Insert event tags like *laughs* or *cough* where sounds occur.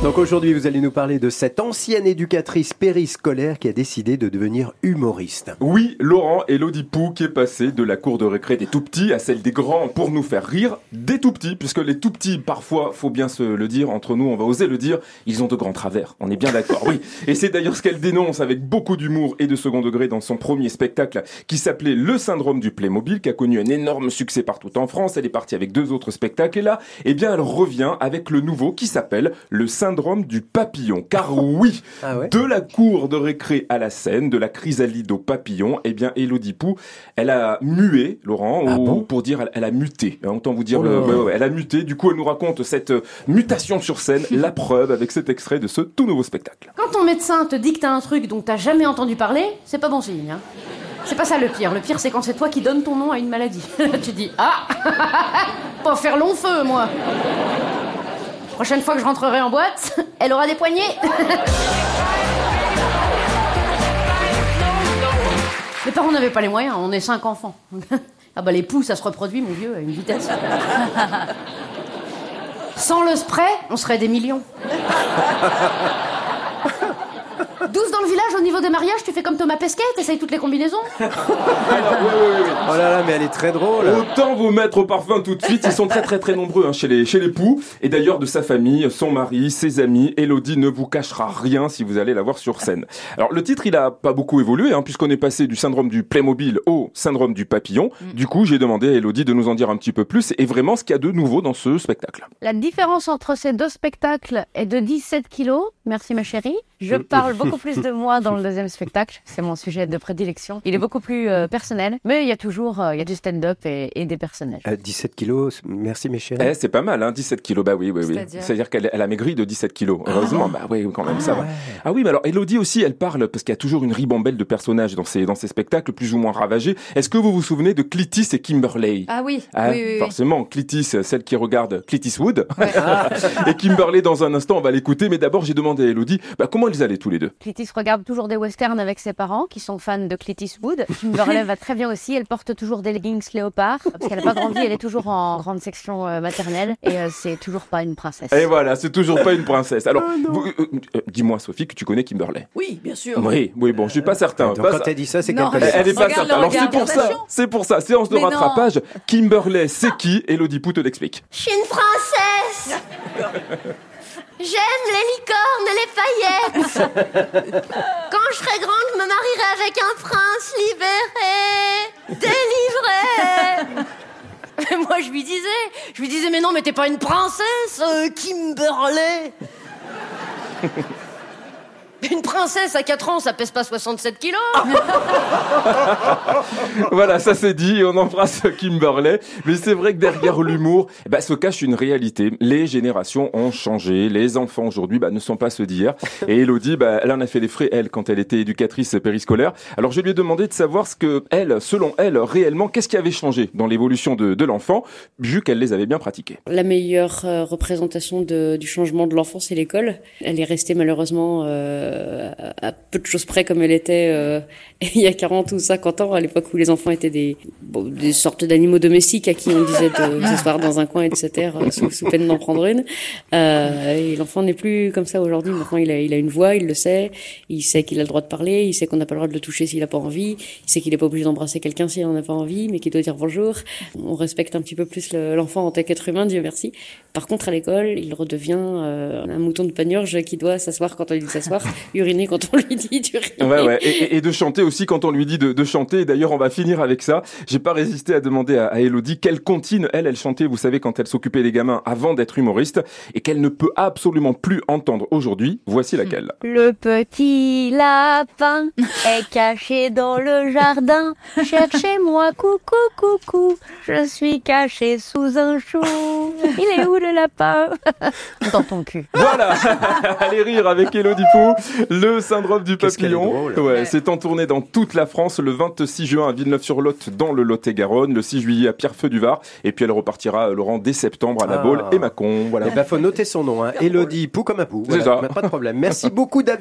Donc aujourd'hui, vous allez nous parler de cette ancienne éducatrice périscolaire qui a décidé de devenir humoriste. Oui, Laurent et Pou qui est passé de la cour de récré des tout petits à celle des grands pour nous faire rire des tout petits, puisque les tout petits, parfois, faut bien se le dire, entre nous, on va oser le dire, ils ont de grands travers. On est bien d'accord, oui. Et c'est d'ailleurs ce qu'elle dénonce avec beaucoup d'humour et de second degré dans son premier spectacle qui s'appelait Le syndrome du Playmobil, qui a connu un énorme succès partout en France. Elle est partie avec deux autres spectacles et là, eh bien, elle revient avec le nouveau qui s'appelle Le syndrome syndrome du papillon. Car oui, *laughs* ah de la cour de récré à la scène, de la chrysalide au papillon, eh bien, Elodie Pou, elle a mué, Laurent, ah ou, pour dire, elle, a muté. Autant vous dire, oh elle a muté. Du coup, elle nous raconte cette euh, mutation sur scène, *laughs* la preuve avec cet extrait de ce tout nouveau spectacle. Quand ton médecin te dit que t'as un truc dont t'as jamais entendu parler, c'est pas bon signe. Hein. C'est pas ça le pire. Le pire, c'est quand c'est toi qui donnes ton nom à une maladie. *laughs* tu dis Ah Pas faire long feu, moi Prochaine fois que je rentrerai en boîte, *laughs* elle aura des poignées. *laughs* Les parents n'avaient pas les moyens, on est cinq enfants. *laughs* Ah bah les poux, ça se reproduit, mon vieux, à une vitesse. Sans le spray, on serait des millions. 12 dans le village, au niveau des mariages, tu fais comme Thomas Pesquet, t'essayes toutes les combinaisons *laughs* Oh là là, mais elle est très drôle. Autant vous mettre au parfum tout de suite, ils sont très très très nombreux hein, chez les chez les poux. Et d'ailleurs de sa famille, son mari, ses amis, Elodie ne vous cachera rien si vous allez la voir sur scène. Alors le titre, il a pas beaucoup évolué, hein, puisqu'on est passé du syndrome du Playmobil au syndrome du papillon. Mm. Du coup, j'ai demandé à Elodie de nous en dire un petit peu plus et vraiment ce qu'il y a de nouveau dans ce spectacle. La différence entre ces deux spectacles est de 17 kilos. Merci ma chérie. Je parle beaucoup *laughs* plus de moi dans le deuxième spectacle. C'est mon sujet de prédilection. Il est beaucoup plus euh, personnel, mais il y a toujours euh, il y a du stand-up et, des personnages. 17 euh, kilos, merci mes Eh, c'est pas mal, hein, 17 kilos. Bah oui, oui, oui. C'est-à-dire qu'elle elle a maigri de 17 kilos. Ah. Heureusement, bah oui, quand même, ça va. Ah oui, mais alors Elodie aussi, elle parle parce qu'il y a toujours une ribambelle de personnages dans ces dans ces spectacles plus ou moins ravagés. Est-ce que vous vous souvenez de Clitis et Kimberley? Ah oui, ah, oui, oui, Forcément, Clitis, celle qui regarde Clitis Wood, *laughs* et Kimberley dans un instant, on va l'écouter. Mais d'abord, j'ai demandé à Elodie, bah, comment ils allaient tous les deux? Clitis regarde toujours des westerns avec ses parents qui sont fans de Clint Eastwood. Kimberley *laughs* va très bien aussi. Elle porte toujours des leggings léopard parce qu'elle n'a pas grandi. Elle est toujours en grande section euh, maternelle et euh, c'est toujours pas une princesse. Et voilà, c'est toujours pas une princesse. Alors, oh euh, dis-moi Sophie que tu connais Kimberley. Oui, bien sûr. Oui, oui, bon, je suis pas certain. quand elle dit ça, c'est qu'elle connaît. Elle est pas certaine. Alors c'est pour ça, c'est pour ça. Séance de rattrapage. Kimberley, c'est qui? Elodie Pou te l'explique. Je suis une princesse. *laughs* J'aime les licornes et les paillettes. *laughs* Quand je serai grande, je me marierai avec un prince libéré, délivré. *laughs* Mais moi, je lui disais, je lui disais, mais non, mais t'es pas une princesse, euh, Kimberley. *laughs* Une princesse à 4 ans, ça pèse pas 67 kilos *laughs* Voilà, ça c'est dit, on embrasse Kimberley. Mais c'est vrai que derrière *laughs* l'humour, ben, se cache une réalité. Les générations ont changé, les enfants aujourd'hui bah, ne sont pas ceux d'hier. Et Elodie, bah, elle en a fait les frais, elle, quand elle était éducatrice périscolaire. Alors je lui ai demandé de savoir ce que, elle, selon elle, réellement, qu'est-ce qui avait changé dans l'évolution de, de l'enfant, vu qu'elle les avait bien pratiqués. La meilleure euh, représentation de, du changement de l'enfant, c'est l'école. Elle est restée malheureusement... Euh, euh, à peu de choses près comme elle était euh, *laughs* il y a 40 ou 50 ans, à l'époque où les enfants étaient des, des sortes d'animaux domestiques à qui on disait de *laughs* s'asseoir dans un coin et de se taire euh, sous, peine d'en prendre une. et l'enfant n'est plus comme ça aujourd'hui. Maintenant, il a, il a une voix, il le sait, il sait qu'il a le droit de parler, il sait qu'on n'a pas le droit de le toucher s'il n'a pas envie, il sait qu'il n'est pas obligé d'embrasser quelqu'un s'il n'en a pas envie, mais qu'il doit dire bonjour. On respecte un petit peu plus l'enfant en tant qu'être humain, Dieu merci. Par contre, à l'école, il redevient un mouton de panurge qui doit s'asseoir quand on lui dit s'asseoir, uriner quand on lui dit d'uriner. Ouais, ouais. Et, et, de chanter aussi quand on lui dit de, de chanter. D'ailleurs, on va finir avec ça. J'ai pas résisté à demander à, à Elodie quelle comptine elle, elle chantait, vous savez, quand elle s'occupait des gamins avant d'être humoriste et qu'elle ne peut absolument plus entendre aujourd'hui. Voici laquelle. *laughs* Le petit lapin est caché dans le jardin. Cherchez-moi, coucou, coucou. Je suis caché sous un chou. Il est où le lapin? Dans ton cul. Voilà. *laughs* Allez rire avec Elodie Pou. *laughs* Le syndrome du papillon. ouais, c'est en tournée dans toute la France le 26 juin à Villeneuve-sur-Lot dans le Lot-et-Garonne, le 6 juillet à Pierrefeu du Var et puis elle repartira Laurent dès septembre à La Baule ah. et Mâcon. Voilà. Il eh ben, faut noter son nom hein. Elodie Pou comme un pou. C'est ça. Pas de problème. Merci *laughs* beaucoup David.